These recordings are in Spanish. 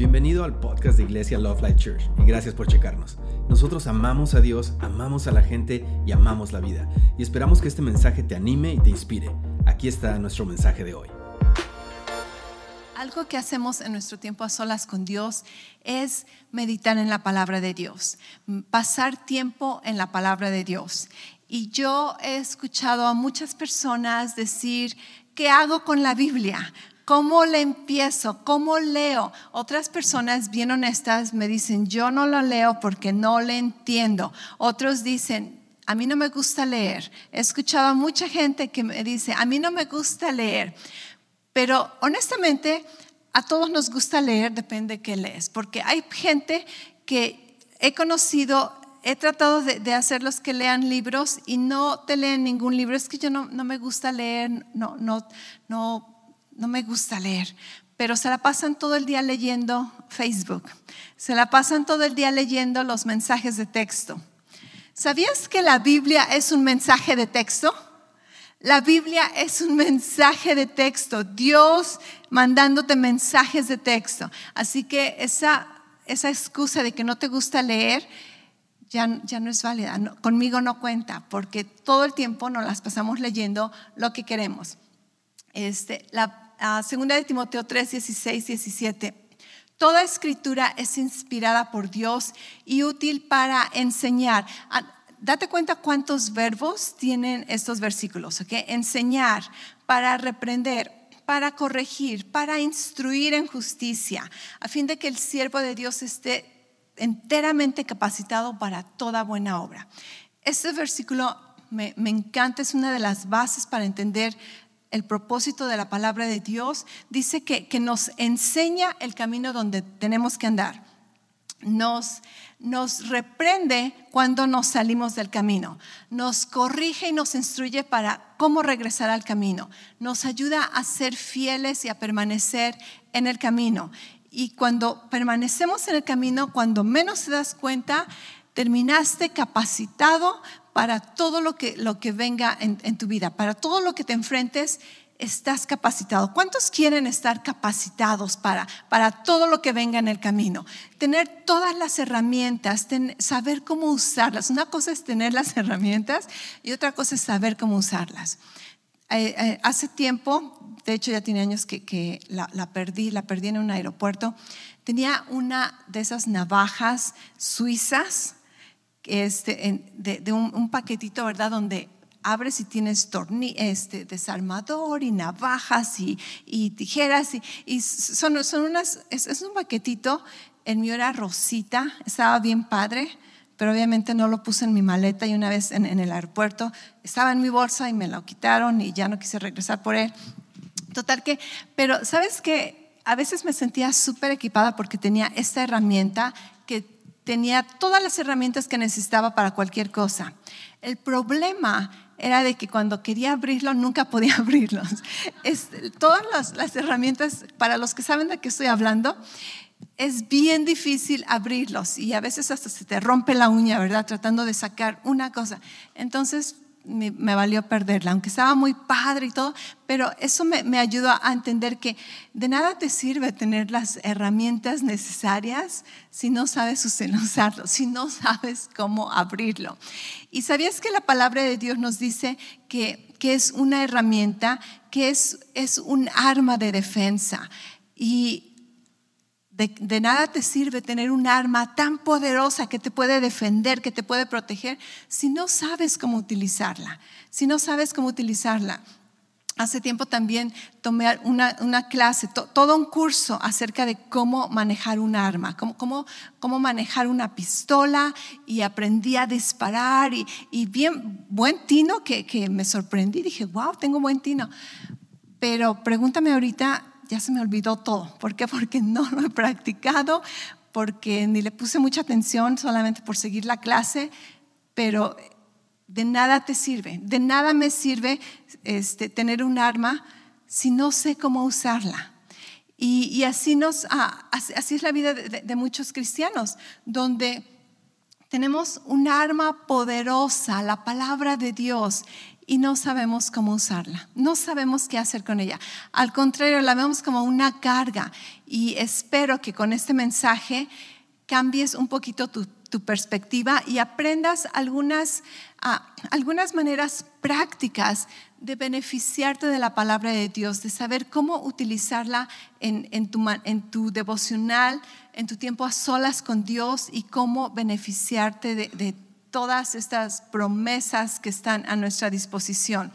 Bienvenido al podcast de Iglesia Love Life Church y gracias por checarnos. Nosotros amamos a Dios, amamos a la gente y amamos la vida. Y esperamos que este mensaje te anime y te inspire. Aquí está nuestro mensaje de hoy. Algo que hacemos en nuestro tiempo a solas con Dios es meditar en la palabra de Dios, pasar tiempo en la palabra de Dios. Y yo he escuchado a muchas personas decir, ¿qué hago con la Biblia? ¿Cómo le empiezo? ¿Cómo leo? Otras personas bien honestas me dicen, yo no lo leo porque no le entiendo. Otros dicen, a mí no me gusta leer. He escuchado a mucha gente que me dice, a mí no me gusta leer. Pero honestamente, a todos nos gusta leer, depende de qué lees. Porque hay gente que he conocido he tratado de, hacerlos que lean libros y no te leen ningún libro. Es que yo no, no me gusta leer, no, no, no no me gusta leer, pero se la pasan todo el día leyendo Facebook, se la pasan todo el día leyendo los mensajes de texto. ¿Sabías que la Biblia es un mensaje de texto? La Biblia es un mensaje de texto, Dios mandándote mensajes de texto. Así que esa, esa excusa de que no te gusta leer ya, ya no es válida. conmigo no cuenta, porque todo el tiempo nos las pasamos leyendo lo que queremos. Este, la, segunda de Timoteo 3, 16, 17. Toda escritura es inspirada por Dios y útil para enseñar. Ah, date cuenta cuántos verbos tienen estos versículos. Enseñar, para reprender, para corregir, para instruir en justicia, a fin de que el siervo de Dios esté enteramente capacitado para toda buena obra. Este versículo me, me encanta, es una de las bases para entender el propósito de la palabra de Dios, dice que, nos enseña el camino donde tenemos que andar. Nos, nos reprende cuando nos salimos del camino, nos corrige y nos instruye para cómo regresar al camino, nos ayuda a ser fieles y a permanecer en el camino. Y cuando permanecemos en el camino, cuando menos te das cuenta, terminaste capacitado para todo lo que, lo que venga en, tu vida, para todo lo que te enfrentes, estás capacitado. ¿Cuántos quieren estar capacitados para, para todo lo que venga en el camino? Tener todas las herramientas, saber cómo usarlas. Una cosa es tener las herramientas y otra cosa es saber cómo usarlas. Eh, eh, hace tiempo, de hecho ya tiene años que, la, perdí, la perdí en un aeropuerto, tenía una de esas navajas suizas este, de, un, paquetito, ¿verdad? Donde abres y tienes este, desarmador y navajas y, tijeras y, son, unas, es, un paquetito, el mío era rosita, estaba bien padre, pero obviamente no lo puse en mi maleta y una vez en, el aeropuerto estaba en mi bolsa y me lo quitaron y ya no quise regresar por él. Total que, pero sabes que a veces me sentía súper equipada porque tenía esta herramienta que tenía todas las herramientas que necesitaba para cualquier cosa. El problema era de que cuando quería abrirlo nunca podía abrirlos. todas las, herramientas, para los que saben de qué estoy hablando, es bien difícil abrirlos y a veces hasta se te rompe la uña, ¿verdad? Tratando de sacar una cosa. Entonces me, valió perderla, aunque estaba muy padre y todo, pero eso me, me, ayudó a entender que de nada te sirve tener las herramientas necesarias si no sabes usarlo, si no sabes cómo abrirlo. Y sabías que la palabra de Dios nos dice que, que es una herramienta, que es, es un arma de defensa. Y de, nada te sirve tener un arma tan poderosa que te puede defender, que te puede proteger, si no sabes cómo utilizarla, si no sabes cómo utilizarla. Hace tiempo también tomé una, clase, todo un curso acerca de cómo manejar un arma, cómo, manejar una pistola y aprendí a disparar y, bien, buen tino que, que me sorprendí, dije, wow, tengo buen tino. Pero pregúntame ahorita ya se me olvidó todo. ¿Por qué? Porque no lo he practicado, porque ni le puse mucha atención solamente por seguir la clase, pero de nada te sirve, de nada me sirve este, tener un arma si no sé cómo usarla. Y, así, nos, así, es la vida de, de muchos cristianos, donde tenemos un arma poderosa, la palabra de Dios, y no sabemos cómo usarla, no sabemos qué hacer con ella. Al contrario, la vemos como una carga y espero que con este mensaje cambies un poquito tu, perspectiva y aprendas algunas, ah, algunas maneras prácticas de beneficiarte de la palabra de Dios, de saber cómo utilizarla en, tu, en tu, devocional, en tu tiempo a solas con Dios y cómo beneficiarte de, de todas estas promesas que están a nuestra disposición.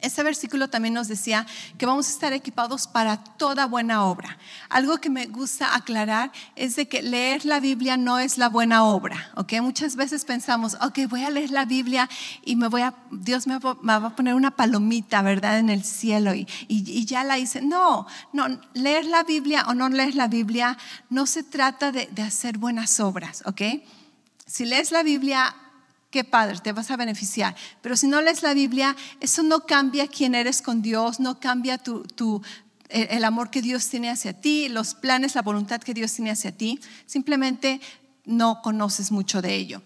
Ese versículo también nos decía que vamos a estar equipados para toda buena obra. Algo que me gusta aclarar es de que leer la Biblia no es la buena obra, ¿ok? Muchas veces pensamos, ok, voy a leer la Biblia y me voy a, Dios me va, a poner una palomita, ¿verdad? En el cielo y, y, ya la hice. No, no, leer la Biblia o no leer la Biblia no se trata de, de hacer buenas obras, ¿ok? Si lees la Biblia qué padre, te vas a beneficiar. Pero si no lees la Biblia, eso no cambia quién eres con Dios, no cambia tu, el amor que Dios tiene hacia ti, los planes, la voluntad que Dios tiene hacia ti. Simplemente no conoces mucho de ello.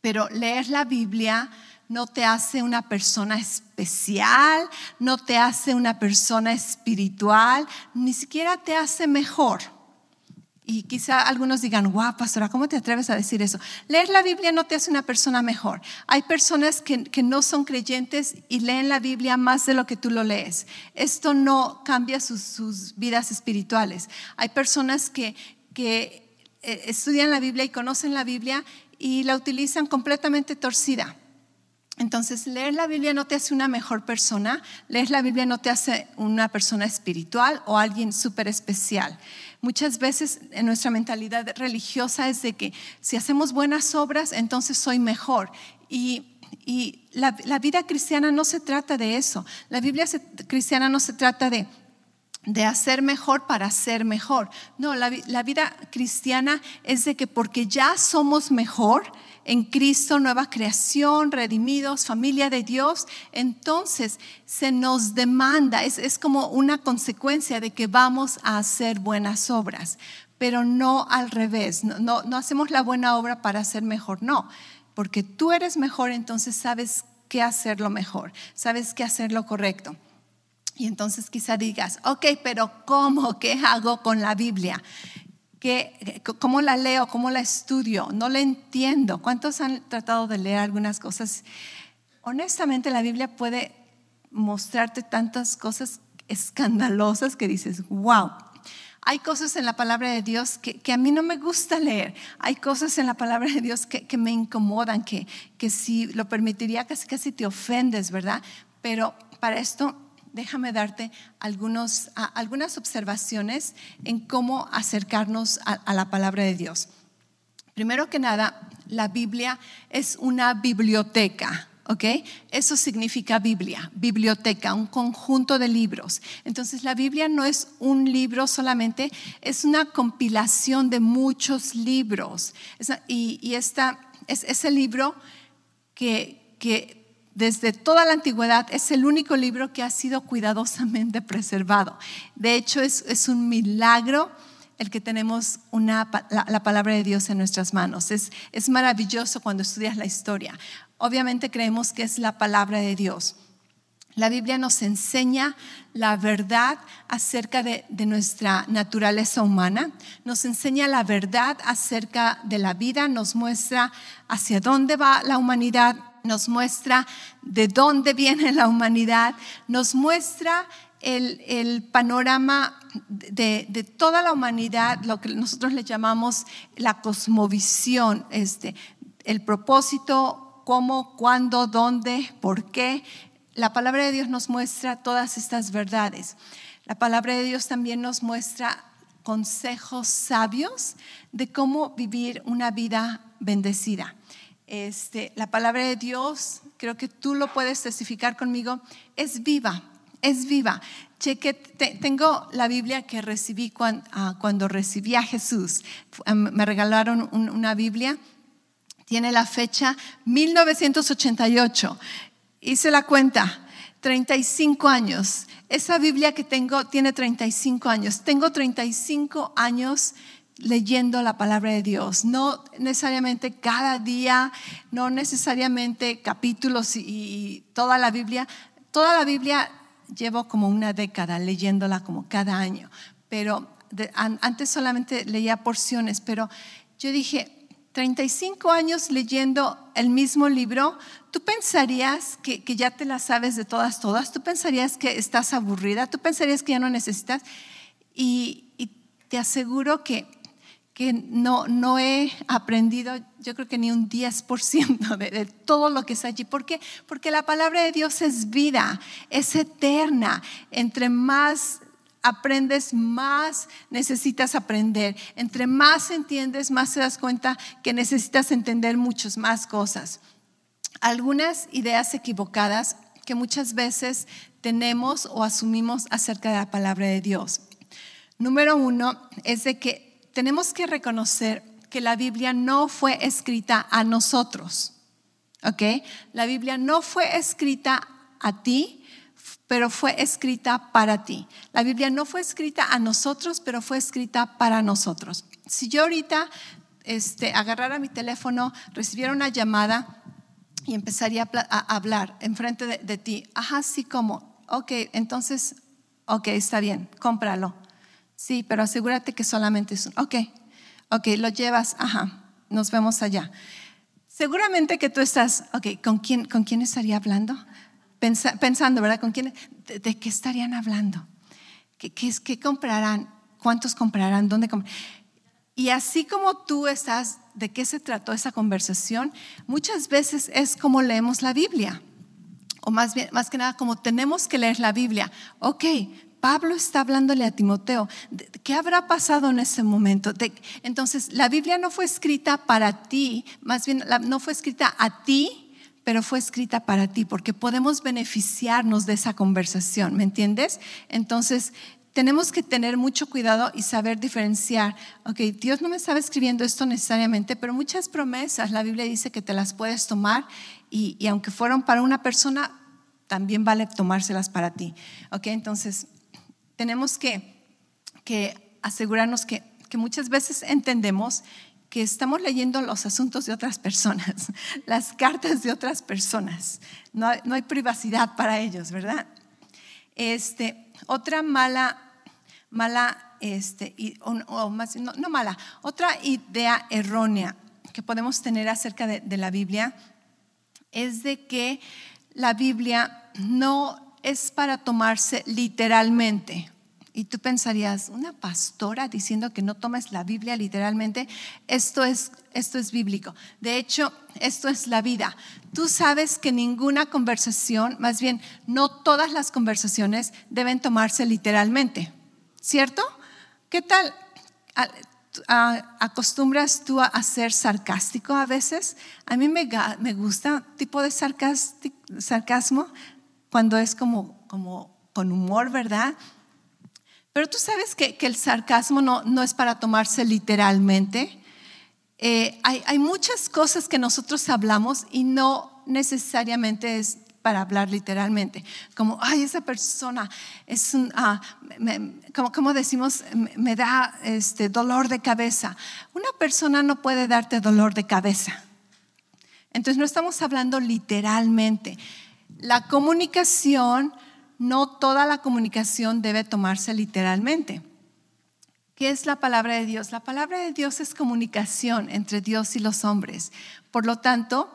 Pero leer la Biblia no te hace una persona especial, no te hace una persona espiritual, ni siquiera te hace mejor. Y quizá algunos digan, guau, pastora, ¿cómo te atreves a decir eso? Leer la Biblia no te hace una persona mejor. Hay personas que, que, no son creyentes y leen la Biblia más de lo que tú lo lees. Esto no cambia sus, sus vidas espirituales. Hay personas que, que eh, estudian la Biblia y conocen la Biblia y la utilizan completamente torcida. Entonces, leer la Biblia no te hace una mejor persona, leer la Biblia no te hace una persona espiritual o alguien súper especial. Muchas veces en nuestra mentalidad religiosa es de que si hacemos buenas obras, entonces soy mejor. Y, la, vida cristiana no se trata de eso. La Biblia cristiana no se trata de de hacer mejor para ser mejor. No, la, la, vida cristiana es de que porque ya somos mejor, en Cristo, nueva creación, redimidos, familia de Dios, entonces se nos demanda, es, como una consecuencia de que vamos a hacer buenas obras, pero no al revés, no, no, hacemos la buena obra para ser mejor, no, porque tú eres mejor, entonces sabes qué hacerlo mejor, sabes qué hacer lo correcto. Y entonces quizá digas, ok, pero ¿cómo? ¿Qué hago con la Biblia? ¿Cómo la leo? ¿Cómo la estudio? No la entiendo. ¿Cuántos han tratado de leer algunas cosas? Honestamente, la Biblia puede mostrarte tantas cosas escandalosas que dices, wow. Hay cosas en la palabra de Dios que, a mí no me gusta leer. Hay cosas en la palabra de Dios que, me incomodan, que, que si lo permitiría casi casi te ofendes, ¿verdad? Pero para esto déjame darte algunos, algunas observaciones en cómo acercarnos a, la palabra de Dios. Primero que nada, la Biblia es una biblioteca. ¿ok? Eso significa Biblia, biblioteca, un conjunto de libros. Entonces la Biblia no es un libro solamente, es una compilación de muchos libros. Y, esta, es ese libro que, que desde toda la antigüedad es el único libro que ha sido cuidadosamente preservado. De hecho, es, un milagro el que tenemos una, la, palabra de Dios en nuestras manos. Es, es maravilloso cuando estudias la historia. Obviamente creemos que es la palabra de Dios. La Biblia nos enseña la verdad acerca de, de, nuestra naturaleza humana, nos enseña la verdad acerca de la vida, nos muestra hacia dónde va la humanidad, nos muestra de dónde viene la humanidad, nos muestra el, panorama de, toda la humanidad, lo que nosotros le llamamos la cosmovisión, este, el propósito, cómo, cuándo, dónde, por qué. La palabra de Dios nos muestra todas estas verdades. La palabra de Dios también nos muestra consejos sabios de cómo vivir una vida bendecida. Este, la palabra de Dios, creo que tú lo puedes testificar conmigo, es viva, es viva. Cheque, tengo la Biblia que recibí ah, cuando, recibí a Jesús. Me regalaron una Biblia, tiene la fecha 1988. Hice la cuenta, 35 años. Esa Biblia que tengo tiene 35 años. Tengo 35 años leyendo la palabra de Dios, no necesariamente cada día, no necesariamente capítulos y, toda la Biblia. Toda la Biblia llevo como una década leyéndola como cada año, pero antes solamente leía porciones, pero yo dije, 35 años leyendo el mismo libro, tú pensarías que, ya te la sabes de todas, todas, tú pensarías que estás aburrida, tú pensarías que ya no necesitas, y, te aseguro que, que no, no he aprendido, yo creo que ni un 10% de, de todo lo que está allí. ¿Por qué? Porque la palabra de Dios es vida, es eterna. Entre más aprendes, más necesitas aprender. Entre más entiendes, más te das cuenta que necesitas entender muchas más cosas. Algunas ideas equivocadas que muchas veces tenemos o asumimos acerca de la palabra de Dios. Número uno es de que tenemos que reconocer que la Biblia no fue escrita a nosotros. ¿Ok? La Biblia no fue escrita a ti, pero fue escrita para ti. La Biblia no fue escrita a nosotros, pero fue escrita para nosotros. Si yo ahorita este, agarrara mi teléfono, recibiera una llamada y empezaría a, hablar enfrente de, de ti, ajá, sí, como, ok, entonces, ok, está bien, cómpralo. Sí, pero asegúrate que solamente es un, ok, ok, lo llevas, ajá, nos vemos allá. Seguramente que tú estás, ok, ¿con quién, ¿con quién estaría hablando? pensando, ¿verdad? ¿Con quién? De, qué estarían hablando? ¿Qué, qué, comprarán? ¿Cuántos comprarán? ¿Dónde comprarán? Y así como tú estás, ¿de qué se trató esa conversación? Muchas veces es como leemos la Biblia. O más bien, más que nada, como tenemos que leer la Biblia. Ok, Pablo está hablándole a Timoteo. ¿Qué habrá pasado en ese momento? entonces, la Biblia no fue escrita para ti, más bien no fue escrita a ti, pero fue escrita para ti, porque podemos beneficiarnos de esa conversación, ¿me entiendes? Entonces, tenemos que tener mucho cuidado y saber diferenciar, ok, Dios no me estaba escribiendo esto necesariamente, pero muchas promesas, la Biblia dice que te las puedes tomar y, aunque fueron para una persona, también vale tomárselas para ti, ok, entonces tenemos que, asegurarnos que, muchas veces entendemos que estamos leyendo los asuntos de otras personas, las cartas de otras personas. No hay, privacidad para ellos, ¿verdad? Este, otra mala, mala, este, o, más, no, mala, otra idea errónea que podemos tener acerca de la Biblia es de que la Biblia no es para tomarse literalmente. Y tú pensarías, una pastora diciendo que no tomes la Biblia literalmente, esto es, esto es bíblico. De hecho, esto es la vida. Tú sabes que ninguna conversación, más bien, no todas las conversaciones deben tomarse literalmente, ¿cierto? ¿Qué tal? ¿Acostumbras tú a ser sarcástico a veces? A mí me, me gusta tipo de sarcasmo cuando es como, como con humor, ¿verdad? Pero tú sabes que, el sarcasmo no, no, es para tomarse literalmente. Eh, hay, hay, muchas cosas que nosotros hablamos y no necesariamente es para hablar literalmente. Como, ay, esa persona es un, ah, como, como, decimos, me da este dolor de cabeza. Una persona no puede darte dolor de cabeza. Entonces no estamos hablando literalmente. La comunicación no toda la comunicación debe tomarse literalmente. ¿Qué es la palabra de Dios? La palabra de Dios es comunicación entre Dios y los hombres. Por lo tanto,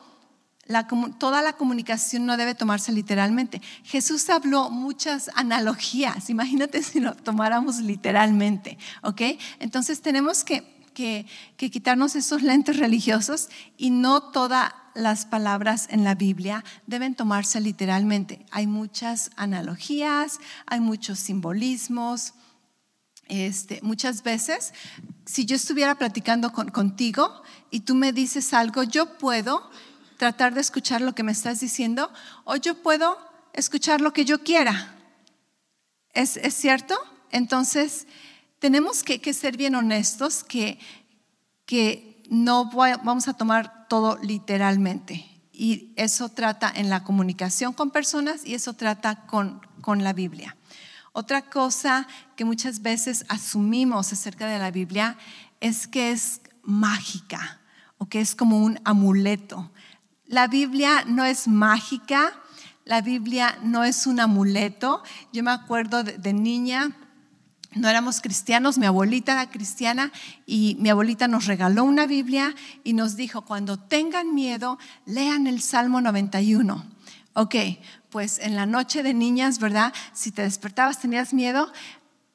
toda la comunicación no debe tomarse literalmente. Jesús habló muchas analogías. Imagínate si lo tomáramos literalmente, ¿ok? Entonces tenemos que, que quitarnos esos lentes religiosos y no toda las palabras en la Biblia deben tomarse literalmente. Hay muchas analogías, hay muchos simbolismos. Este, muchas veces, si yo estuviera platicando contigo y tú me dices algo, yo puedo tratar de escuchar lo que me estás diciendo o yo puedo escuchar lo que yo quiera. ¿Es, cierto? Entonces, tenemos que, que, ser bien honestos que, que no vamos a tomar todo literalmente. Y eso trata en la comunicación con personas y eso trata con, con la Biblia. Otra cosa que muchas veces asumimos acerca de la Biblia es que es mágica o que es como un amuleto. La Biblia no es mágica, la Biblia no es un amuleto. Yo me acuerdo de, niña, no éramos cristianos, mi abuelita era cristiana y mi abuelita nos regaló una Biblia y nos dijo, cuando tengan miedo, lean el Salmo 91. Ok, pues en la noche de niñas, ¿verdad? Si te despertabas, tenías miedo,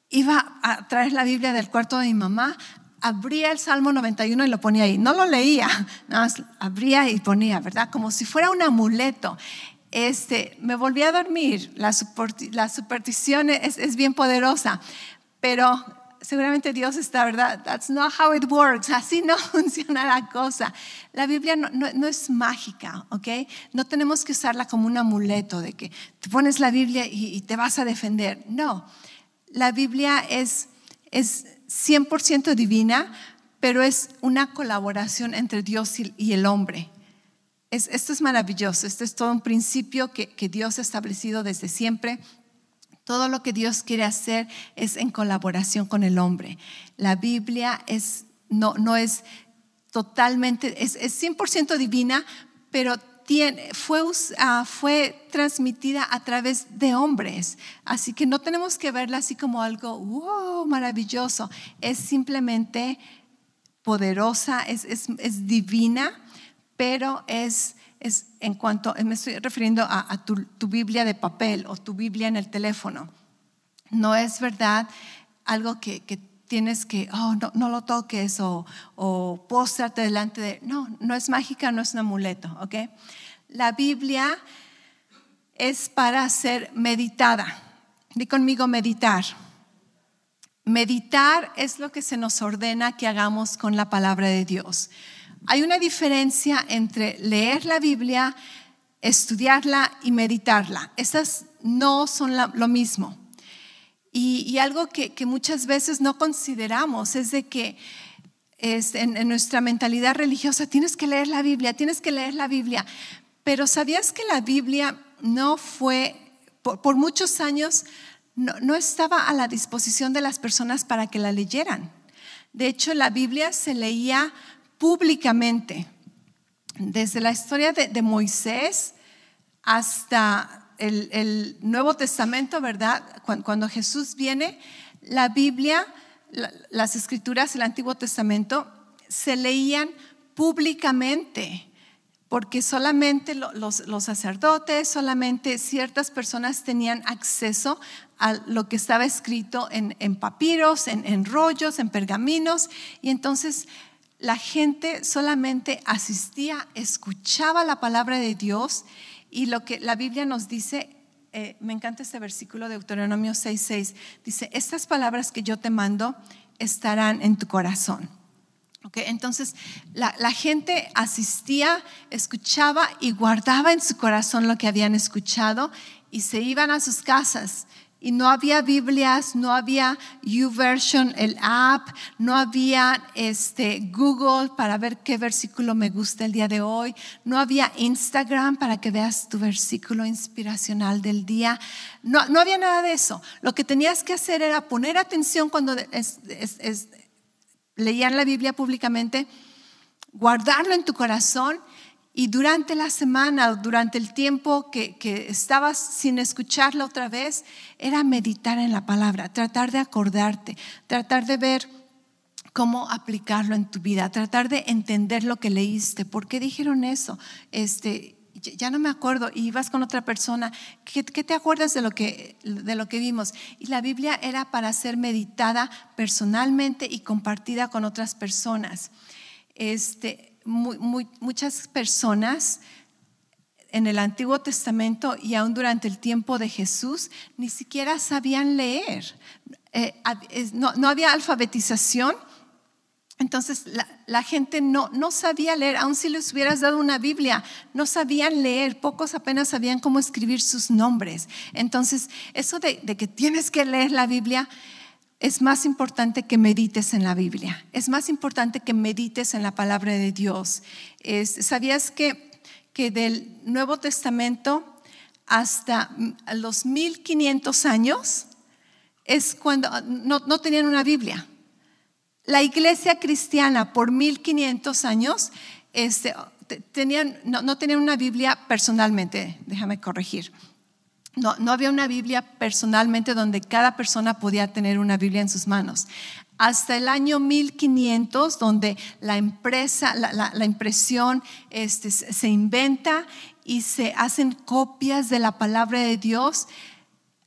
iba a traer la Biblia del cuarto de mi mamá, abría el Salmo 91 y lo ponía ahí. No lo leía, nada más abría y ponía, ¿verdad? Como si fuera un amuleto. Este, me volví a dormir. La, superstición es, es bien poderosa, pero seguramente Dios está, ¿verdad? That's not how it works. Así no funciona la cosa. La Biblia no, es mágica, ¿ok? No tenemos que usarla como un amuleto de que te pones la Biblia y, te vas a defender. No, la Biblia es, es 100% divina, pero es una colaboración entre Dios y, el hombre. esto es maravilloso, esto es todo un principio que, que Dios ha establecido desde siempre todo lo que Dios quiere hacer es en colaboración con el hombre. La Biblia es, no, no es totalmente, es, 100% divina, pero tiene, fue, uh, fue transmitida a través de hombres. Así que no tenemos que verla así como algo, wow, maravilloso. Es simplemente poderosa, es, es, es divina, pero es es en cuanto, me estoy refiriendo a, tu, Biblia de papel o tu Biblia en el teléfono. No es verdad algo que, tienes que, oh, no, lo toques o, o póstrate delante de, no, no es mágica, no es un amuleto, ¿ok? La Biblia es para ser meditada. Di conmigo meditar. Meditar es lo que se nos ordena que hagamos con la palabra de Dios. Hay una diferencia entre leer la Biblia, estudiarla y meditarla. Esas no son lo mismo. Y, algo que, muchas veces no consideramos es de que en, nuestra mentalidad religiosa tienes que leer la Biblia, tienes que leer la Biblia. Pero ¿sabías que la Biblia no fue, por, muchos años, no estaba a la disposición de las personas para que la leyeran? De hecho, la Biblia se leía públicamente. Desde la historia de, Moisés hasta el, Nuevo Testamento, ¿verdad? Cuando, Jesús viene, la Biblia, las escrituras del Antiguo Testamento se leían públicamente porque solamente los, sacerdotes, solamente ciertas personas tenían acceso a lo que estaba escrito en, papiros, en, en, rollos, en pergaminos, y entonces la gente solamente asistía, escuchaba la palabra de Dios y lo que la Biblia nos dice, eh, me encanta este versículo de Deuteronomio 6:6, dice, estas palabras que yo te mando estarán en tu corazón. Okay, entonces la, la gente asistía, escuchaba y guardaba en su corazón lo que habían escuchado y se iban a sus casas y no había Biblias, no había YouVersion, el app, no había este, Google para ver qué versículo me gusta el día de hoy, no había Instagram para que veas tu versículo inspiracional del día, no, no había nada de eso. Lo que tenías que hacer era poner atención cuando leían la Biblia públicamente, guardarlo en tu corazón y durante la semana, durante el tiempo que, estabas sin escucharla otra vez, era meditar en la palabra, tratar de acordarte, tratar de ver cómo aplicarlo en tu vida, tratar de entender lo que leíste, por qué dijeron eso, este, ya no me acuerdo, y ibas con otra persona, ¿qué, te acuerdas de lo, que, de lo que vimos? Y la Biblia era para ser meditada personalmente y compartida con otras personas. Este, muchas personas en el Antiguo Testamento y aún durante el tiempo de Jesús ni siquiera sabían leer. Eh, no, había alfabetización. Entonces la, gente no, no, sabía leer, aun si les hubieras dado una Biblia, no sabían leer, pocos apenas sabían cómo escribir sus nombres. Entonces, eso de que tienes que leer la Biblia, es más importante que medites en la Biblia, es más importante que medites en la palabra de Dios. ¿Sabías que, que del Nuevo Testamento hasta los 1500 años es cuando no, no tenían una Biblia. La iglesia cristiana por 1500 años este, tenían, no, no, tenían una Biblia personalmente, déjame corregir. No, no, había una Biblia personalmente donde cada persona podía tener una Biblia en sus manos. Hasta el año 1500, donde la, empresa, la, impresión este, se inventa y se hacen copias de la palabra de Dios,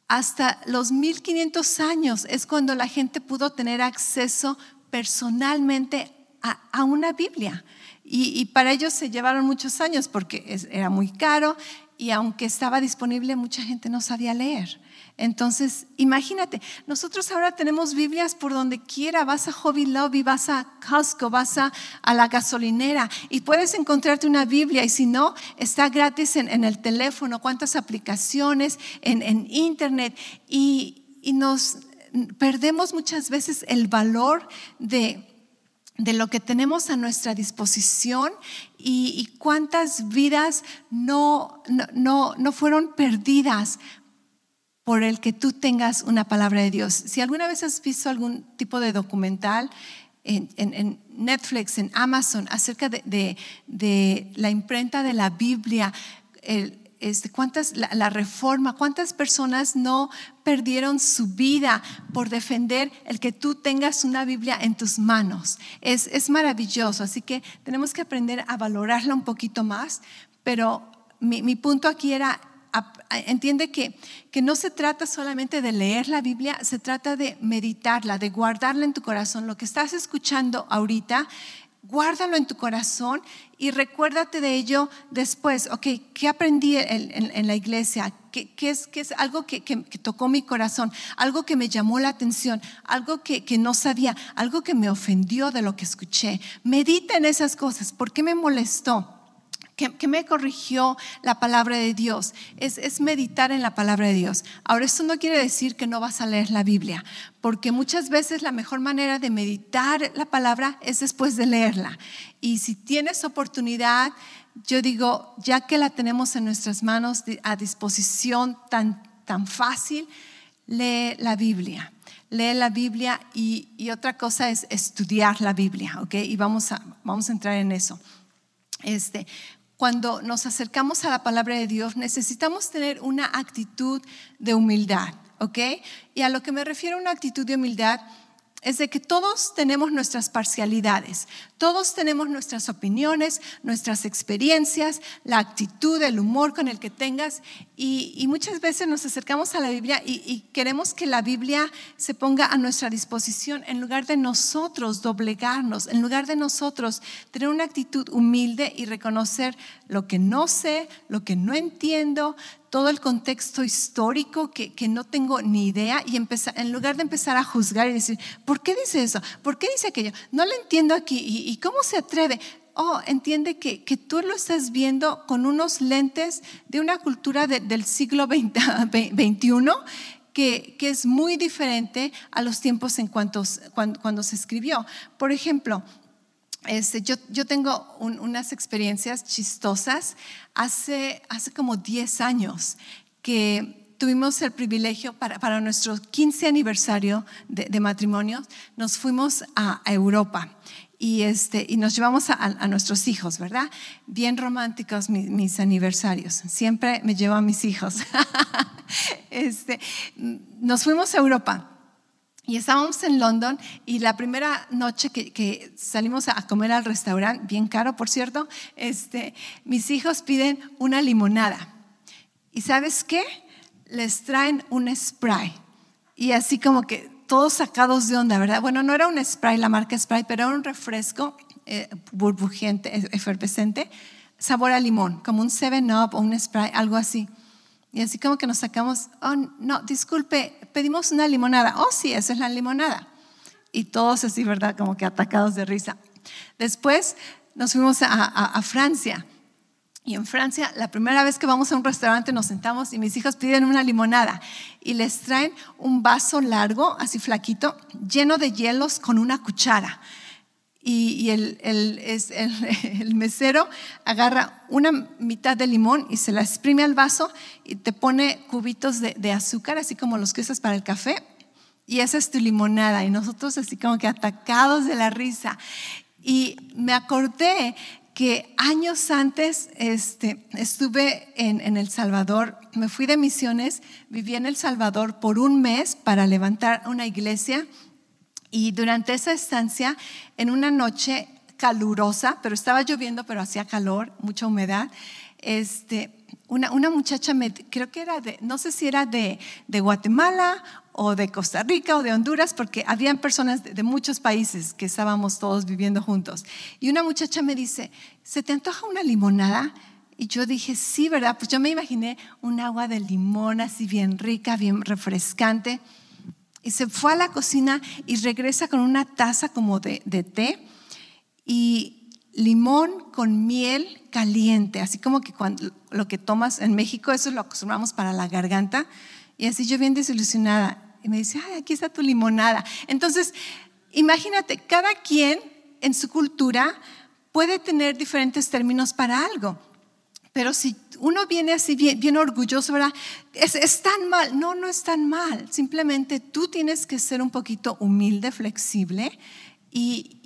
hasta los 1500 años es cuando la gente pudo tener acceso personalmente a, una Biblia. Y, para ellos se llevaron muchos años porque era muy caro y aunque estaba disponible, mucha gente no sabía leer. Entonces, imagínate, nosotros ahora tenemos Biblias por donde quiera, vas a Hobby Lobby, vas a Costco, vas a, la gasolinera y puedes encontrarte una Biblia y si no, está gratis en, el teléfono, cuántas aplicaciones, en, internet y nos perdemos muchas veces el valor de, lo que tenemos a nuestra disposición y, cuántas vidas no, no, no, fueron perdidas por el que tú tengas una palabra de Dios. Si alguna vez has visto algún tipo de documental en, Netflix, en Amazon, acerca de, de, la imprenta de la Biblia, este, cuántas, la, reforma, cuántas personas no perdieron su vida por defender el que tú tengas una Biblia en tus manos. Es, es maravilloso, así que tenemos que aprender a valorarla un poquito más, pero mi, mi punto aquí era entiende que, que, no se trata solamente de leer la Biblia, se trata de meditarla, de guardarla en tu corazón. Lo que estás escuchando ahorita guárdalo en tu corazón y recuérdate de ello después. Ok, ¿qué aprendí en, la iglesia? ¿Qué, es, algo que, tocó mi corazón? Algo que me llamó la atención, algo que, no sabía, algo que me ofendió de lo que escuché. Medita en esas cosas. ¿Por qué me molestó? Que, me corrigió la palabra de Dios. Es, es, meditar en la palabra de Dios. Ahora, esto no quiere decir que no vas a leer la Biblia, porque muchas veces la mejor manera de meditar la palabra es después de leerla. Y si tienes oportunidad, yo digo, ya que la tenemos en nuestras manos a disposición tan, tan fácil, lee la Biblia lee la Biblia y, y, otra cosa es estudiar la Biblia, ¿ok? Y vamos a, vamos a entrar en eso. Este, cuando nos acercamos a la palabra de Dios, necesitamos tener una actitud de humildad, ¿ok? Y a lo que me refiero una actitud de humildad es de que todos tenemos nuestras parcialidades, todos tenemos nuestras opiniones, nuestras experiencias, la actitud, el humor con el que tengas y, muchas veces nos acercamos a la Biblia y, y, queremos que la Biblia se ponga a nuestra disposición en lugar de nosotros doblegarnos, en lugar de nosotros tener una actitud humilde y reconocer lo que no sé, lo que no entiendo, todo el contexto histórico que, que no tengo ni idea y empezar, en lugar de empezar a juzgar y decir, ¿por qué dice eso? ¿Por qué dice aquello? No lo entiendo aquí. ¿Y, cómo se atreve? Oh, entiende que, que, tú lo estás viendo con unos lentes de una cultura del siglo XXI que, que, es muy diferente a los tiempos en cuantos, cuando, cuando se escribió. Por ejemplo, este, yo, tengo unas experiencias chistosas. Hace, hace como 10 años que tuvimos el privilegio para, para nuestro 15 aniversario de, matrimonio, nos fuimos a, Europa y, este, y nos llevamos a, a, nuestros hijos, ¿verdad? Bien románticos mis, mis, aniversarios. Siempre me llevo a mis hijos. este, nos fuimos a Europa y estábamos en London y la primera noche que, salimos a comer al restaurante, bien caro por cierto, este, mis hijos piden una limonada. ¿Y sabes qué? Les traen un spray. Y así como que todos sacados de onda, ¿verdad? Bueno, no era un spray, la marca spray, pero era un refresco eh, efervescente, sabor a limón, como un 7-Up o un spray, algo así. Y así como que nos sacamos, oh, no, disculpe, pedimos una limonada. Oh, sí, esa es la limonada. Y todos así, ¿verdad? Como que atacados de risa. Después nos fuimos a, Francia. Y en Francia, la primera vez que vamos a un restaurante, nos sentamos y mis hijos piden una limonada y les traen un vaso largo, así flaquito, lleno de hielos con una cuchara y, el, el, el, mesero agarra una mitad de limón y se la exprime al vaso y te pone cubitos de, azúcar, así como los que usas para el café, y esa es tu limonada. Y nosotros así como que atacados de la risa. Y me acordé que años antes este, estuve en, en, El Salvador, me fui de misiones, viví en El Salvador por un mes para levantar una iglesia y durante esa estancia, en una noche calurosa, pero estaba lloviendo, pero hacía calor, mucha humedad, este, una, una muchacha, me, creo que era de, no sé si era de, de Guatemala o de Costa Rica o de Honduras, porque habían personas de, muchos países que estábamos todos viviendo juntos. Y una muchacha me dice, ¿se te antoja una limonada? Y yo dije, sí, ¿verdad? Pues yo me imaginé un agua de limón así bien rica, bien refrescante. Y se fue a la cocina y regresa con una taza como de, de té y limón con miel caliente, así como que cuando lo que tomas en México, eso lo acostumbramos para la garganta. Y así yo bien desilusionada. Y me dice, ay, aquí está tu limonada. Entonces, imagínate, cada quien en su cultura puede tener diferentes términos para algo. Pero si uno viene así bien, orgulloso, ¿verdad? Es, tan mal. No, no es tan mal. Simplemente tú tienes que ser un poquito humilde, flexible y,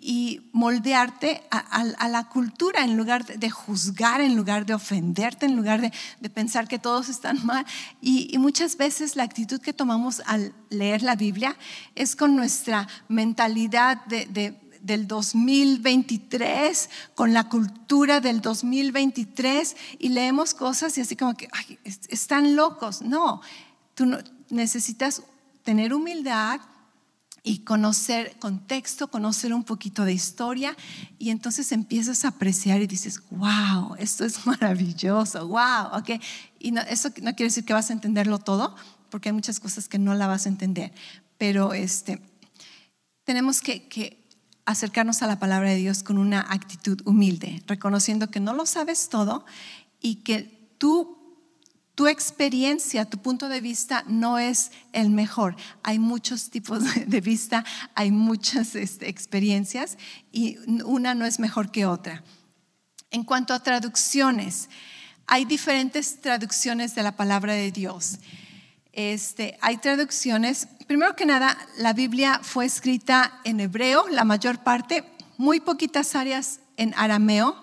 moldearte a, la cultura en lugar de, juzgar, en lugar de ofenderte, en lugar de, pensar que todos están mal. Y, muchas veces la actitud que tomamos al leer la Biblia es con nuestra mentalidad de del 2023, con la cultura del 2023 y leemos cosas y así como que ay, están locos. No, tú no, necesitas tener humildad, y conocer contexto, conocer un poquito de historia y entonces empiezas a apreciar y dices, wow, esto es maravilloso, wow, ok. Y no, eso no quiere decir que vas a entenderlo todo, porque hay muchas cosas que no la vas a entender, pero este, tenemos que, que acercarnos a la palabra de Dios con una actitud humilde, reconociendo que no lo sabes todo y que tú tu experiencia, tu punto de vista no es el mejor. Hay muchos tipos de vista, hay muchas este, experiencias y una no es mejor que otra. En cuanto a traducciones, hay diferentes traducciones de la palabra de Dios. Este, hay traducciones, primero que nada, la Biblia fue escrita en hebreo, la mayor parte, muy poquitas áreas en arameo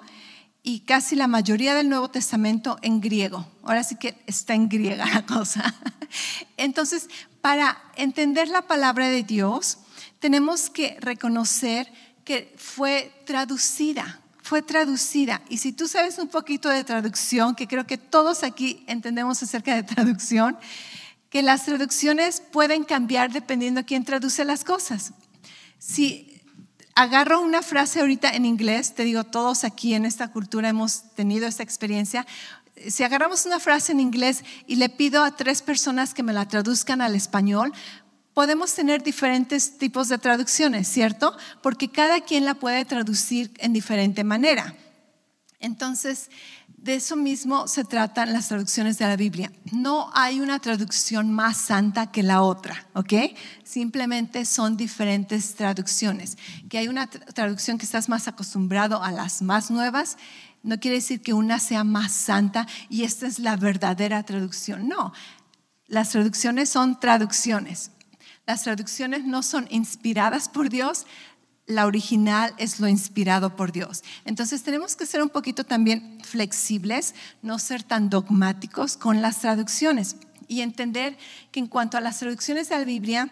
y casi la mayoría del Nuevo Testamento en griego. Ahora sí que está en griega la cosa. Entonces, para entender la palabra de Dios, tenemos que reconocer que fue traducida, fue traducida. Y si tú sabes un poquito de traducción, que creo que todos aquí entendemos acerca de traducción, que las traducciones pueden cambiar dependiendo de quién traduce las cosas. Si agarro una frase ahorita en inglés, te digo, todos aquí en esta cultura hemos tenido esta experiencia. Si agarramos una frase en inglés y le pido a tres personas que me la traduzcan al español, podemos tener diferentes tipos de traducciones, ¿cierto? Porque cada quien la puede traducir en diferente manera. Entonces, de eso mismo se tratan las traducciones de la Biblia. No hay una traducción más santa que la otra, ¿ok? Simplemente son diferentes traducciones. Que hay una traducción que estás más acostumbrado a las más nuevas, no quiere decir que una sea más santa y esta es la verdadera traducción. No, las traducciones son traducciones. Las traducciones no son inspiradas por Dios, la original es lo inspirado por Dios. Entonces tenemos que ser un poquito también flexibles, no ser tan dogmáticos con las traducciones y entender que en cuanto a las traducciones de la Biblia,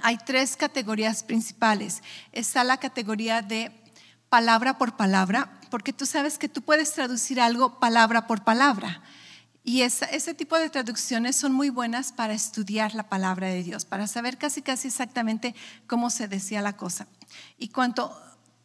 hay tres categorías principales. Está la categoría de palabra por palabra, porque tú sabes que tú puedes traducir algo palabra por palabra. Y ese tipo de traducciones son muy buenas para estudiar la palabra de Dios, para saber casi casi exactamente cómo se decía la cosa. Y cuanto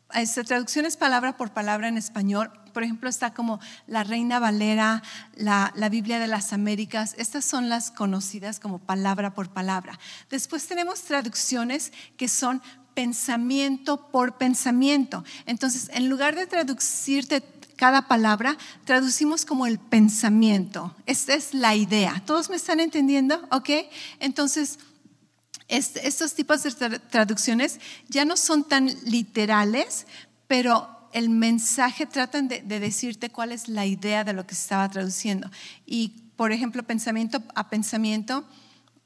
a traducciones palabra por palabra en español, por ejemplo, está como la Reina Valera, la, la, Biblia de las Américas, estas son las conocidas como palabra por palabra. Después tenemos traducciones que son pensamiento por pensamiento. Entonces, en lugar de traducirte cada palabra, traducimos como el pensamiento. Esta es la idea. ¿Todos me están entendiendo? ¿Ok? Entonces, estos tipos de traducciones ya no son tan literales, pero el mensaje tratan de, de, decirte cuál es la idea de lo que se estaba traduciendo. Y, por ejemplo, pensamiento a pensamiento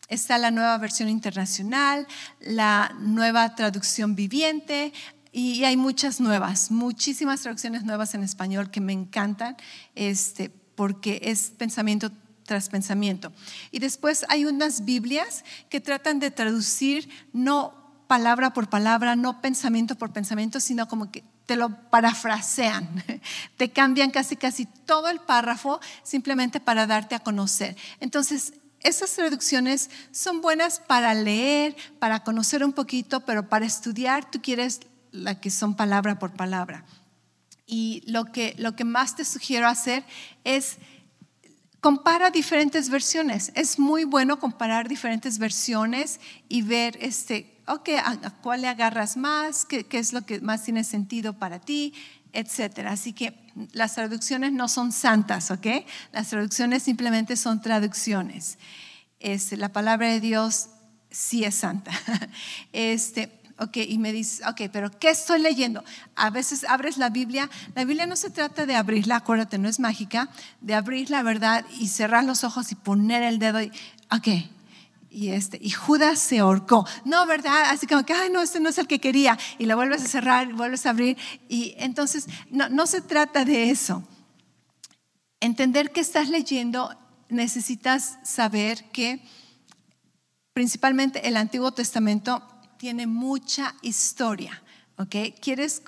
está la nueva versión internacional, la nueva traducción viviente, y hay muchas nuevas, muchísimas traducciones nuevas en español que me encantan, este, porque es pensamiento tras pensamiento. Y después hay unas Biblias que tratan de traducir no palabra por palabra, no pensamiento por pensamiento, sino como que te lo parafrasean, te cambian casi casi todo el párrafo simplemente para darte a conocer. Entonces, esas traducciones son buenas para leer, para conocer un poquito, pero para estudiar tú quieres la que son palabra por palabra. Y lo que, lo que más te sugiero hacer es compara diferentes versiones. Es muy bueno comparar diferentes versiones y ver, este, ok, a, cuál le agarras más, qué, qué, es lo que más tiene sentido para ti, etcétera. Así que las traducciones no son santas, ¿ok? Las traducciones simplemente son traducciones. Este, la palabra de Dios sí es santa. Este, Ok, y me dices, ok, pero ¿qué estoy leyendo? A veces abres la Biblia. La Biblia no se trata de abrirla, acuérdate, no es mágica, de abrir la verdad y cerrar los ojos y poner el dedo. Y, ok, y, este, y Judas se ahorcó. No, ¿verdad? Así como que, ay, no, este no es el que quería. Y la vuelves a cerrar, vuelves a abrir. Y entonces, no, no se trata de eso. Entender que estás leyendo, necesitas saber que principalmente el Antiguo Testamento tiene mucha historia. ¿ok? ¿Quieres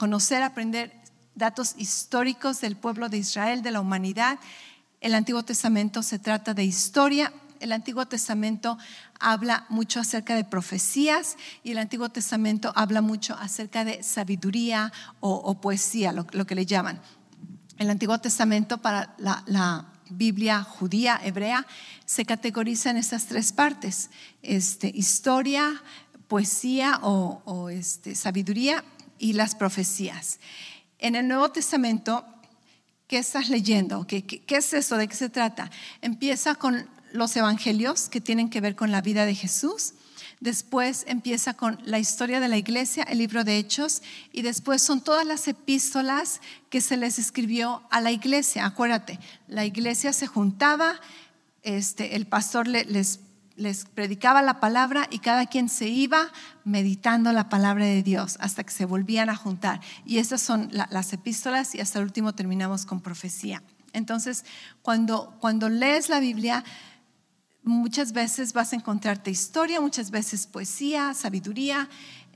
conocer, aprender datos históricos del pueblo de Israel, de la humanidad? El Antiguo Testamento se trata de historia. El Antiguo Testamento habla mucho acerca de profecías y el Antiguo Testamento habla mucho acerca de sabiduría o, poesía, lo, que le llaman. El Antiguo Testamento para la, Biblia judía, hebrea, se categoriza en estas tres partes, este, historia, poesía o, este, sabiduría y las profecías. En el Nuevo Testamento, ¿qué estás leyendo? ¿Qué, ¿Qué, es eso? ¿De qué se trata? Empieza con los evangelios que tienen que ver con la vida de Jesús. Después empieza con la historia de la iglesia, el libro de Hechos, y después son todas las epístolas que se les escribió a la iglesia. Acuérdate, la iglesia se juntaba, este, el pastor les les predicaba la palabra y cada quien se iba meditando la palabra de Dios hasta que se volvían a juntar. Y esas son las epístolas y hasta el último terminamos con profecía. Entonces, cuando, cuando lees la Biblia, muchas veces vas a encontrarte historia, muchas veces poesía, sabiduría.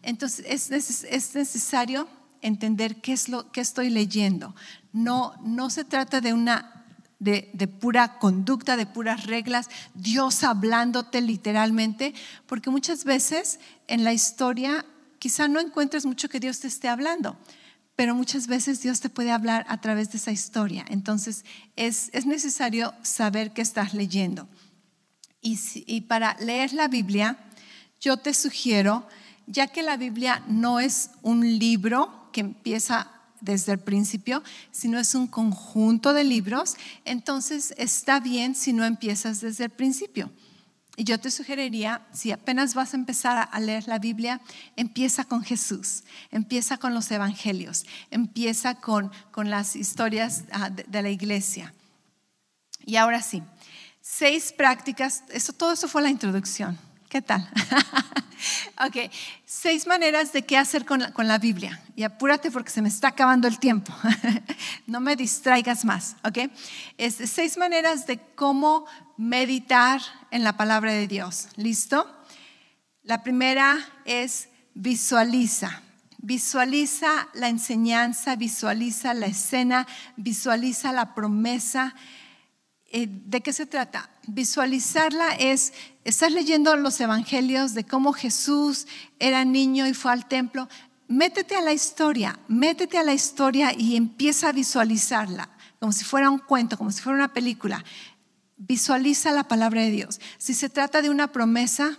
Entonces, es, es necesario entender qué es lo que estoy leyendo. No, no se trata de una de, pura conducta, de puras reglas, Dios hablándote literalmente, porque muchas veces en la historia quizá no encuentres mucho que Dios te esté hablando, pero muchas veces Dios te puede hablar a través de esa historia. Entonces es, necesario saber qué estás leyendo. Y, y para leer la Biblia, yo te sugiero, ya que la Biblia no es un libro que empieza desde el principio, si no es un conjunto de libros, entonces está bien si no empiezas desde el principio. Y yo te sugeriría, si apenas vas a empezar a leer la Biblia, empieza con Jesús, empieza con los evangelios, empieza con, con las historias ah, de, la iglesia. Y ahora sí, seis prácticas, eso, todo eso fue la introducción. ¿Qué tal? ok, seis maneras de qué hacer con la, Biblia. Y apúrate porque se me está acabando el tiempo. no me distraigas más, ¿ok? Es seis maneras de cómo meditar en la palabra de Dios. ¿Listo? La primera es visualiza. Visualiza la enseñanza, visualiza la escena, visualiza la promesa. Eh, ¿De qué se trata? Visualizarla es, estás leyendo los evangelios de cómo Jesús era niño y fue al templo. Métete a la historia, métete a la historia y empieza a visualizarla, como si fuera un cuento, como si fuera una película. Visualiza la palabra de Dios. Si se trata de una promesa,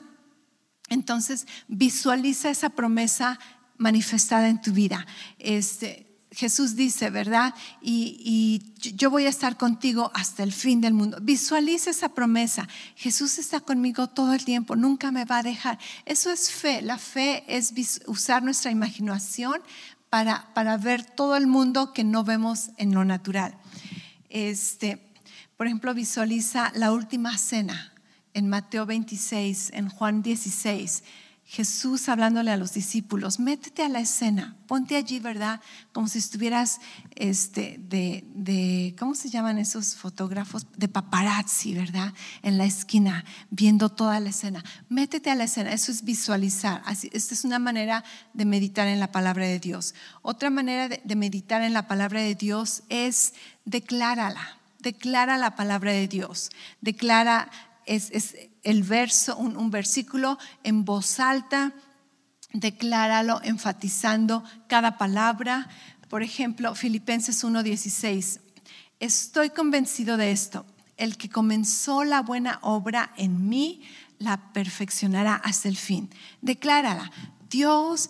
entonces visualiza esa promesa manifestada en tu vida. Este, Jesús dice, ¿verdad? Y, yo voy a estar contigo hasta el fin del mundo. Visualiza esa promesa. Jesús está conmigo todo el tiempo, nunca me va a dejar. Eso es fe. La fe es usar nuestra imaginación para, para ver todo el mundo que no vemos en lo natural. Este, por ejemplo, visualiza la última cena en Mateo 26, en Juan 16, Jesús hablándole a los discípulos, métete a la escena, ponte allí, ¿verdad? Como si estuvieras este, de, de, ¿cómo se llaman esos fotógrafos? De paparazzi, ¿verdad? En la esquina, viendo toda la escena. Métete a la escena, eso es visualizar. Así, esta es una manera de meditar en la palabra de Dios. Otra manera de, de meditar en la palabra de Dios es declárala, declara la palabra de Dios, declara es, el verso, un, versículo en voz alta, decláralo enfatizando cada palabra. Por ejemplo, Filipenses 1:16. Estoy convencido de esto. El que comenzó la buena obra en mí, la perfeccionará hasta el fin. Declárala. Dios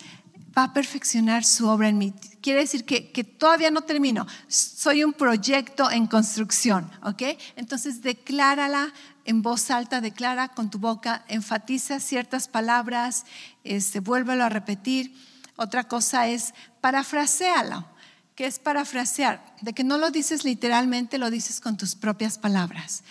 va a perfeccionar su obra en mí. Quiere decir que, que, todavía no termino. Soy un proyecto en construcción, ¿ok? Entonces declárala en voz alta, declara con tu boca, enfatiza ciertas palabras, este, vuélvelo a repetir. Otra cosa es parafrasealo. ¿Qué es parafrasear? De que no lo dices literalmente, lo dices con tus propias palabras.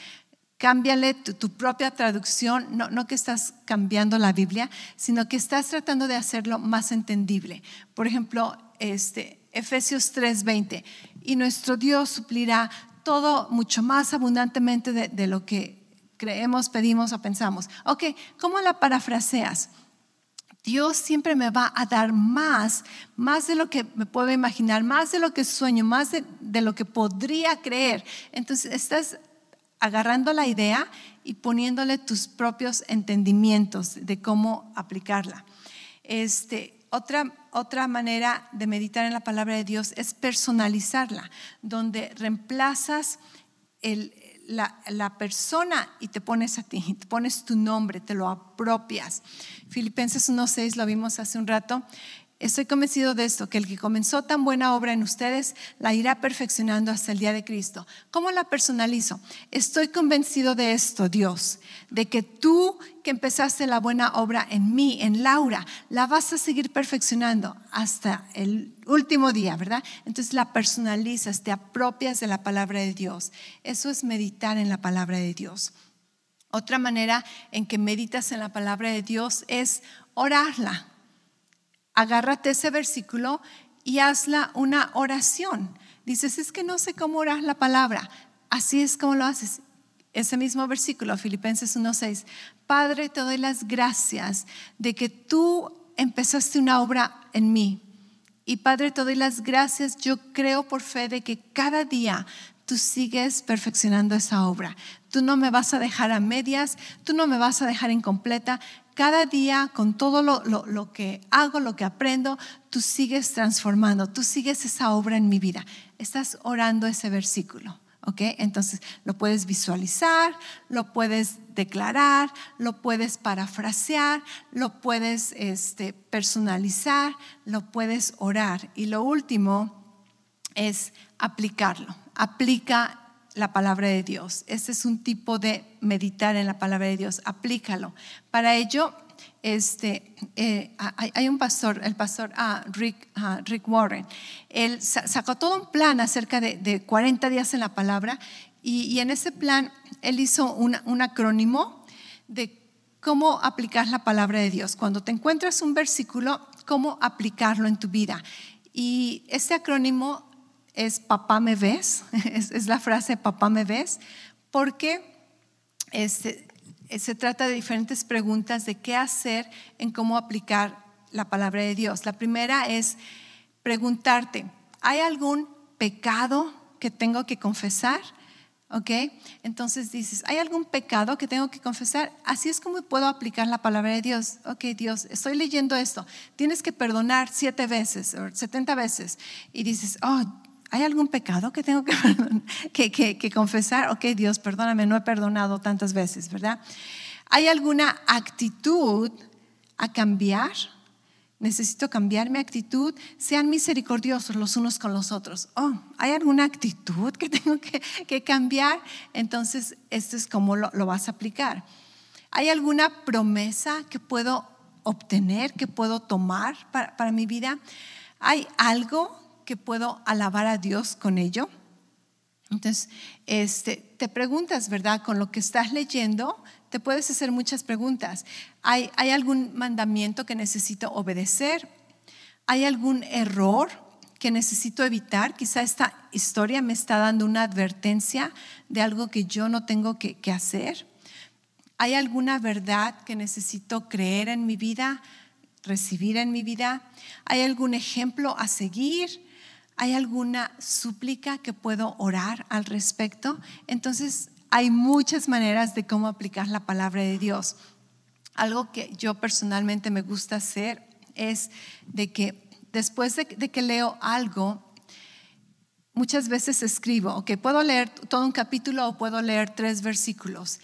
Cámbiale tu, propia traducción, no, que estás cambiando la Biblia, sino que estás tratando de hacerlo más entendible. Por ejemplo, este, Efesios 3:20, y nuestro Dios suplirá todo mucho más abundantemente de, de lo que creemos, pedimos o pensamos. Ok, ¿cómo la parafraseas? Dios siempre me va a dar más, más de lo que me puedo imaginar, más de lo que sueño, más de, de lo que podría creer. Entonces estás agarrando la idea y poniéndole tus propios entendimientos de cómo aplicarla. Este, otra, otra manera de meditar en la palabra de Dios es personalizarla, donde reemplazas la, la, persona y te pones a ti, te pones tu nombre, te lo apropias. Filipenses 1.6 lo vimos hace un rato, Estoy convencido de esto, que el que comenzó tan buena obra en ustedes la irá perfeccionando hasta el día de Cristo. ¿Cómo la personalizo? Estoy convencido de esto, Dios, de que tú que empezaste la buena obra en mí, en Laura, la vas a seguir perfeccionando hasta el último día, ¿verdad? Entonces la personalizas, te apropias de la palabra de Dios. Eso es meditar en la palabra de Dios. Otra manera en que meditas en la palabra de Dios es orarla agárrate ese versículo y hazla una oración. Dices, es que no sé cómo orar la palabra. Así es como lo haces. Ese mismo versículo, Filipenses 1.6. Padre, te doy las gracias de que tú empezaste una obra en mí. Y Padre, te doy las gracias. Yo creo por fe de que cada día tú sigues perfeccionando esa obra. Tú no me vas a dejar a medias, tú no me vas a dejar incompleta. Cada día, con todo lo, que hago, lo que aprendo, tú sigues transformando, tú sigues esa obra en mi vida. Estás orando ese versículo. ¿ok? Entonces lo puedes visualizar, lo puedes declarar, lo puedes parafrasear, lo puedes este, personalizar, lo puedes orar. Y lo último es aplicarlo aplica la palabra de Dios. Este es un tipo de meditar en la palabra de Dios. Aplícalo. Para ello, este, eh, hay, un pastor, el pastor ah, Rick, ah, Rick, Warren. Él sacó todo un plan acerca de, 40 días en la palabra y, en ese plan él hizo un acrónimo de cómo aplicar la palabra de Dios. Cuando te encuentras un versículo, cómo aplicarlo en tu vida. Y ese acrónimo es papá me ves, es, la frase papá me ves, porque este, se trata de diferentes preguntas de qué hacer en cómo aplicar la palabra de Dios. La primera es preguntarte, ¿hay algún pecado que tengo que confesar? ¿Ok? Entonces dices, ¿hay algún pecado que tengo que confesar? Así es como puedo aplicar la palabra de Dios. Ok, Dios, estoy leyendo esto. Tienes que perdonar siete veces o setenta veces. Y dices, oh, ¿Hay algún pecado que tengo que, que, confesar? Ok, Dios, perdóname, no he perdonado tantas veces, ¿verdad? ¿Hay alguna actitud a cambiar? Necesito cambiar mi actitud. Sean misericordiosos los unos con los otros. Oh, ¿hay alguna actitud que tengo que, cambiar? Entonces, esto es como lo, vas a aplicar. ¿Hay alguna promesa que puedo obtener, que puedo tomar para, para mi vida? ¿Hay algo que puedo alabar a Dios con ello? Entonces, este, te preguntas, ¿verdad? Con lo que estás leyendo, te puedes hacer muchas preguntas. ¿Hay, ¿Hay algún mandamiento que necesito obedecer? ¿Hay algún error que necesito evitar? Quizá esta historia me está dando una advertencia de algo que yo no tengo que, hacer. ¿Hay alguna verdad que necesito creer en mi vida, recibir en mi vida? ¿Hay algún ejemplo a seguir? ¿Hay alguna súplica que puedo orar al respecto? Entonces, hay muchas maneras de cómo aplicar la palabra de Dios. Algo que yo personalmente me gusta hacer es de que después de, que leo algo, muchas veces escribo, ok, puedo leer todo un capítulo o puedo leer tres versículos.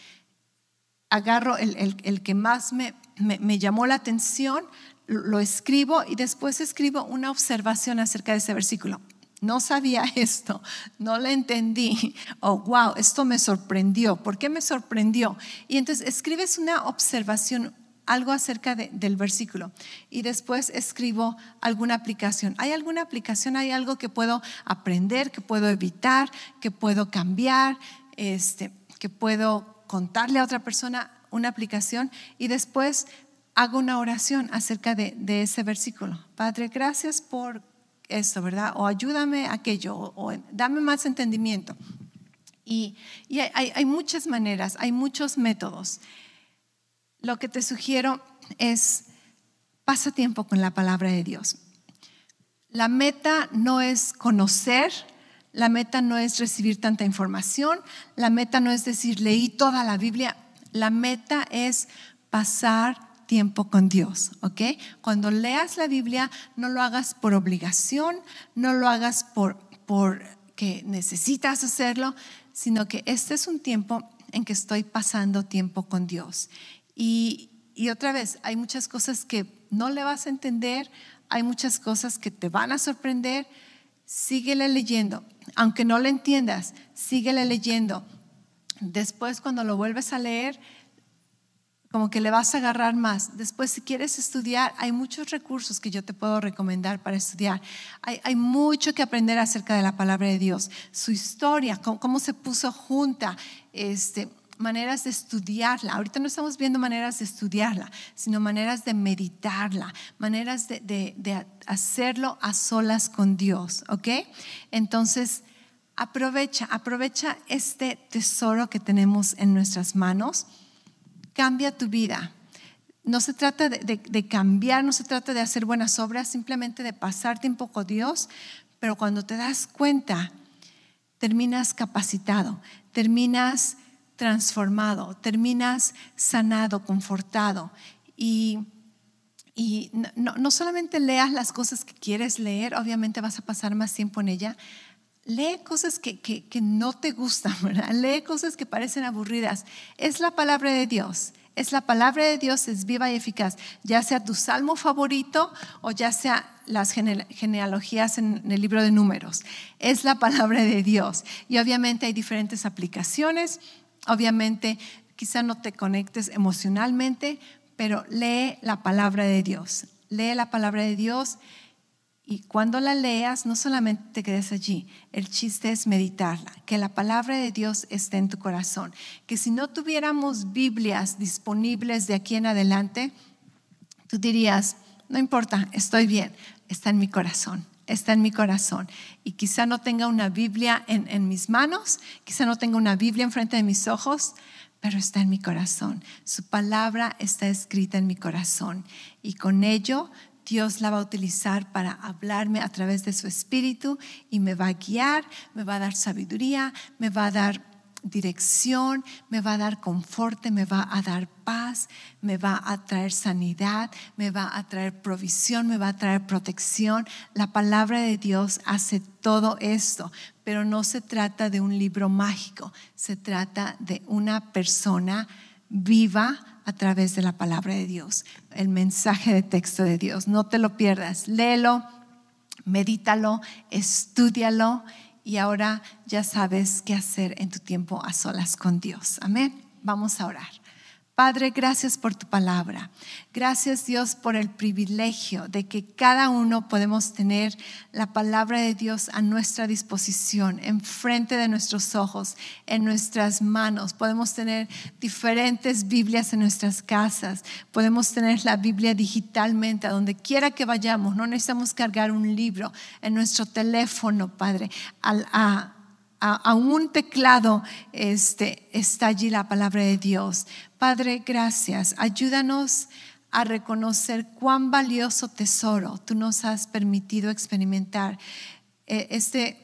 Agarro el, que más me, me llamó la atención, lo escribo y después escribo una observación acerca de ese versículo. No sabía esto, no lo entendí. Oh, wow, esto me sorprendió. ¿Por qué me sorprendió? Y entonces escribes una observación, algo acerca del versículo y después escribo alguna aplicación. ¿Hay alguna aplicación? ¿Hay algo que puedo aprender, que puedo evitar, que puedo cambiar, este, que puedo contarle a otra persona una aplicación? Y después hago una oración acerca de, ese versículo. Padre, gracias por esto, ¿verdad? O ayúdame aquello, o, dame más entendimiento. Y, hay, hay, muchas maneras, hay muchos métodos. Lo que te sugiero es, pasa tiempo con la palabra de Dios. La meta no es conocer, la meta no es recibir tanta información, la meta no es decir, leí toda la Biblia, la meta es pasar tiempo con Dios, ¿ok? Cuando leas la Biblia, no lo hagas por obligación, no lo hagas por, por que necesitas hacerlo, sino que este es un tiempo en que estoy pasando tiempo con Dios. Y, y otra vez, hay muchas cosas que no le vas a entender, hay muchas cosas que te van a sorprender, síguele leyendo. Aunque no le entiendas, síguele leyendo. Después, cuando lo vuelves a leer, como que le vas a agarrar más. Después, si quieres estudiar, hay muchos recursos que yo te puedo recomendar para estudiar. Hay, mucho que aprender acerca de la palabra de Dios, su historia, cómo, se puso junta, este, maneras de estudiarla. Ahorita no estamos viendo maneras de estudiarla, sino maneras de meditarla, maneras de, de hacerlo a solas con Dios, ¿ok? Entonces, aprovecha, aprovecha este tesoro que tenemos en nuestras manos cambia tu vida. No se trata de, cambiar, no se trata de hacer buenas obras, simplemente de pasar tiempo con Dios, pero cuando te das cuenta, terminas capacitado, terminas transformado, terminas sanado, confortado. Y, no, solamente leas las cosas que quieres leer, obviamente vas a pasar más tiempo en ella, lee cosas que, no te gustan, ¿verdad? Lee cosas que parecen aburridas. Es la palabra de Dios. Es la palabra de Dios, es viva y eficaz. Ya sea tu salmo favorito o ya sea las genealogías en el libro de números. Es la palabra de Dios. Y obviamente hay diferentes aplicaciones. Obviamente quizá no te conectes emocionalmente, pero lee la palabra de Dios. Lee la palabra de Dios y cuando la leas, no solamente te quedes allí, el chiste es meditarla, que la palabra de Dios esté en tu corazón, que si no tuviéramos Biblias disponibles de aquí en adelante, tú dirías, no importa, estoy bien, está en mi corazón, está en mi corazón. Y quizá no tenga una Biblia en, en mis manos, quizá no tenga una Biblia enfrente de mis ojos, pero está en mi corazón. Su palabra está escrita en mi corazón. Y con ello Dios la va a utilizar para hablarme a través de su espíritu y me va a guiar, me va a dar sabiduría, me va a dar dirección, me va a dar conforte, me va a dar paz, me va a traer sanidad, me va a traer provisión, me va a traer protección. La palabra de Dios hace todo esto, pero no se trata de un libro mágico, se trata de una persona viva a través de la palabra de Dios, el mensaje de texto de Dios. No te lo pierdas, léelo, medítalo, estudialo y ahora ya sabes qué hacer en tu tiempo a solas con Dios. Amén. Vamos a orar. Padre, gracias por tu palabra. Gracias Dios por el privilegio de que cada uno podemos tener la palabra de Dios a nuestra disposición, enfrente de nuestros ojos, en nuestras manos. Podemos tener diferentes Biblias en nuestras casas. Podemos tener la Biblia digitalmente a donde quiera que vayamos. No necesitamos cargar un libro en nuestro teléfono, Padre. Al, a, a, un teclado este, está allí la palabra de Dios. Padre, gracias. Ayúdanos a reconocer cuán valioso tesoro tú nos has permitido experimentar. Eh, este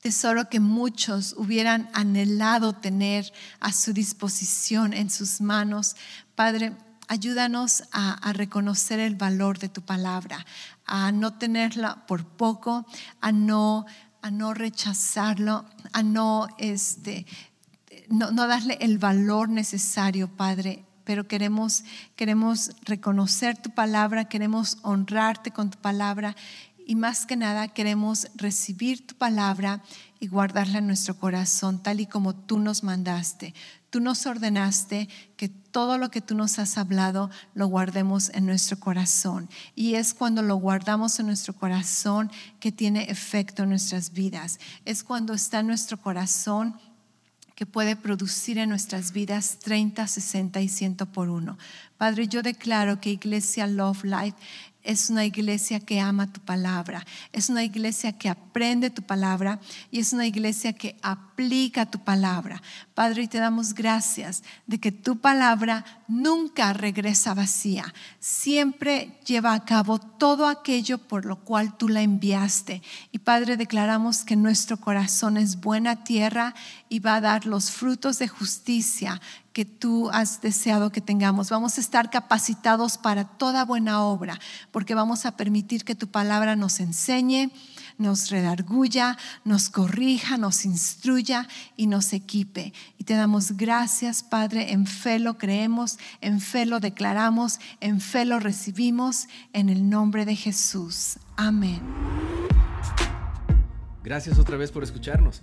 tesoro que muchos hubieran anhelado tener a su disposición en sus manos. Padre, ayúdanos a, a, reconocer el valor de tu palabra, a no tenerla por poco, a no a no rechazarlo, a no, este, no, darle el valor necesario, Padre. Pero queremos, queremos reconocer tu palabra, queremos honrarte con tu palabra y más que nada queremos recibir tu palabra y guardarla en nuestro corazón tal y como tú nos mandaste. Tú nos ordenaste que todo lo que tú nos has hablado lo guardemos en nuestro corazón. Y es cuando lo guardamos en nuestro corazón que tiene efecto en nuestras vidas. Es cuando está en nuestro corazón que puede producir en nuestras vidas 30, 60 y 100 por uno. Padre, yo declaro que Iglesia Love Life es una iglesia que ama tu palabra, es una iglesia que aprende tu palabra y es una iglesia que aplica tu palabra. Padre, y te damos gracias de que tu palabra nunca regresa vacía, siempre lleva a cabo todo aquello por lo cual tú la enviaste. Y Padre, declaramos que nuestro corazón es buena tierra y va a dar los frutos de justicia que tú has deseado que tengamos. Vamos a estar capacitados para toda buena obra, porque vamos a permitir que tu palabra nos enseñe, nos redarguya, nos corrija, nos instruya y nos equipe. Y te damos gracias, Padre. En fe lo creemos, en fe lo declaramos, en fe lo recibimos, en el nombre de Jesús. Amén. Gracias otra vez por escucharnos.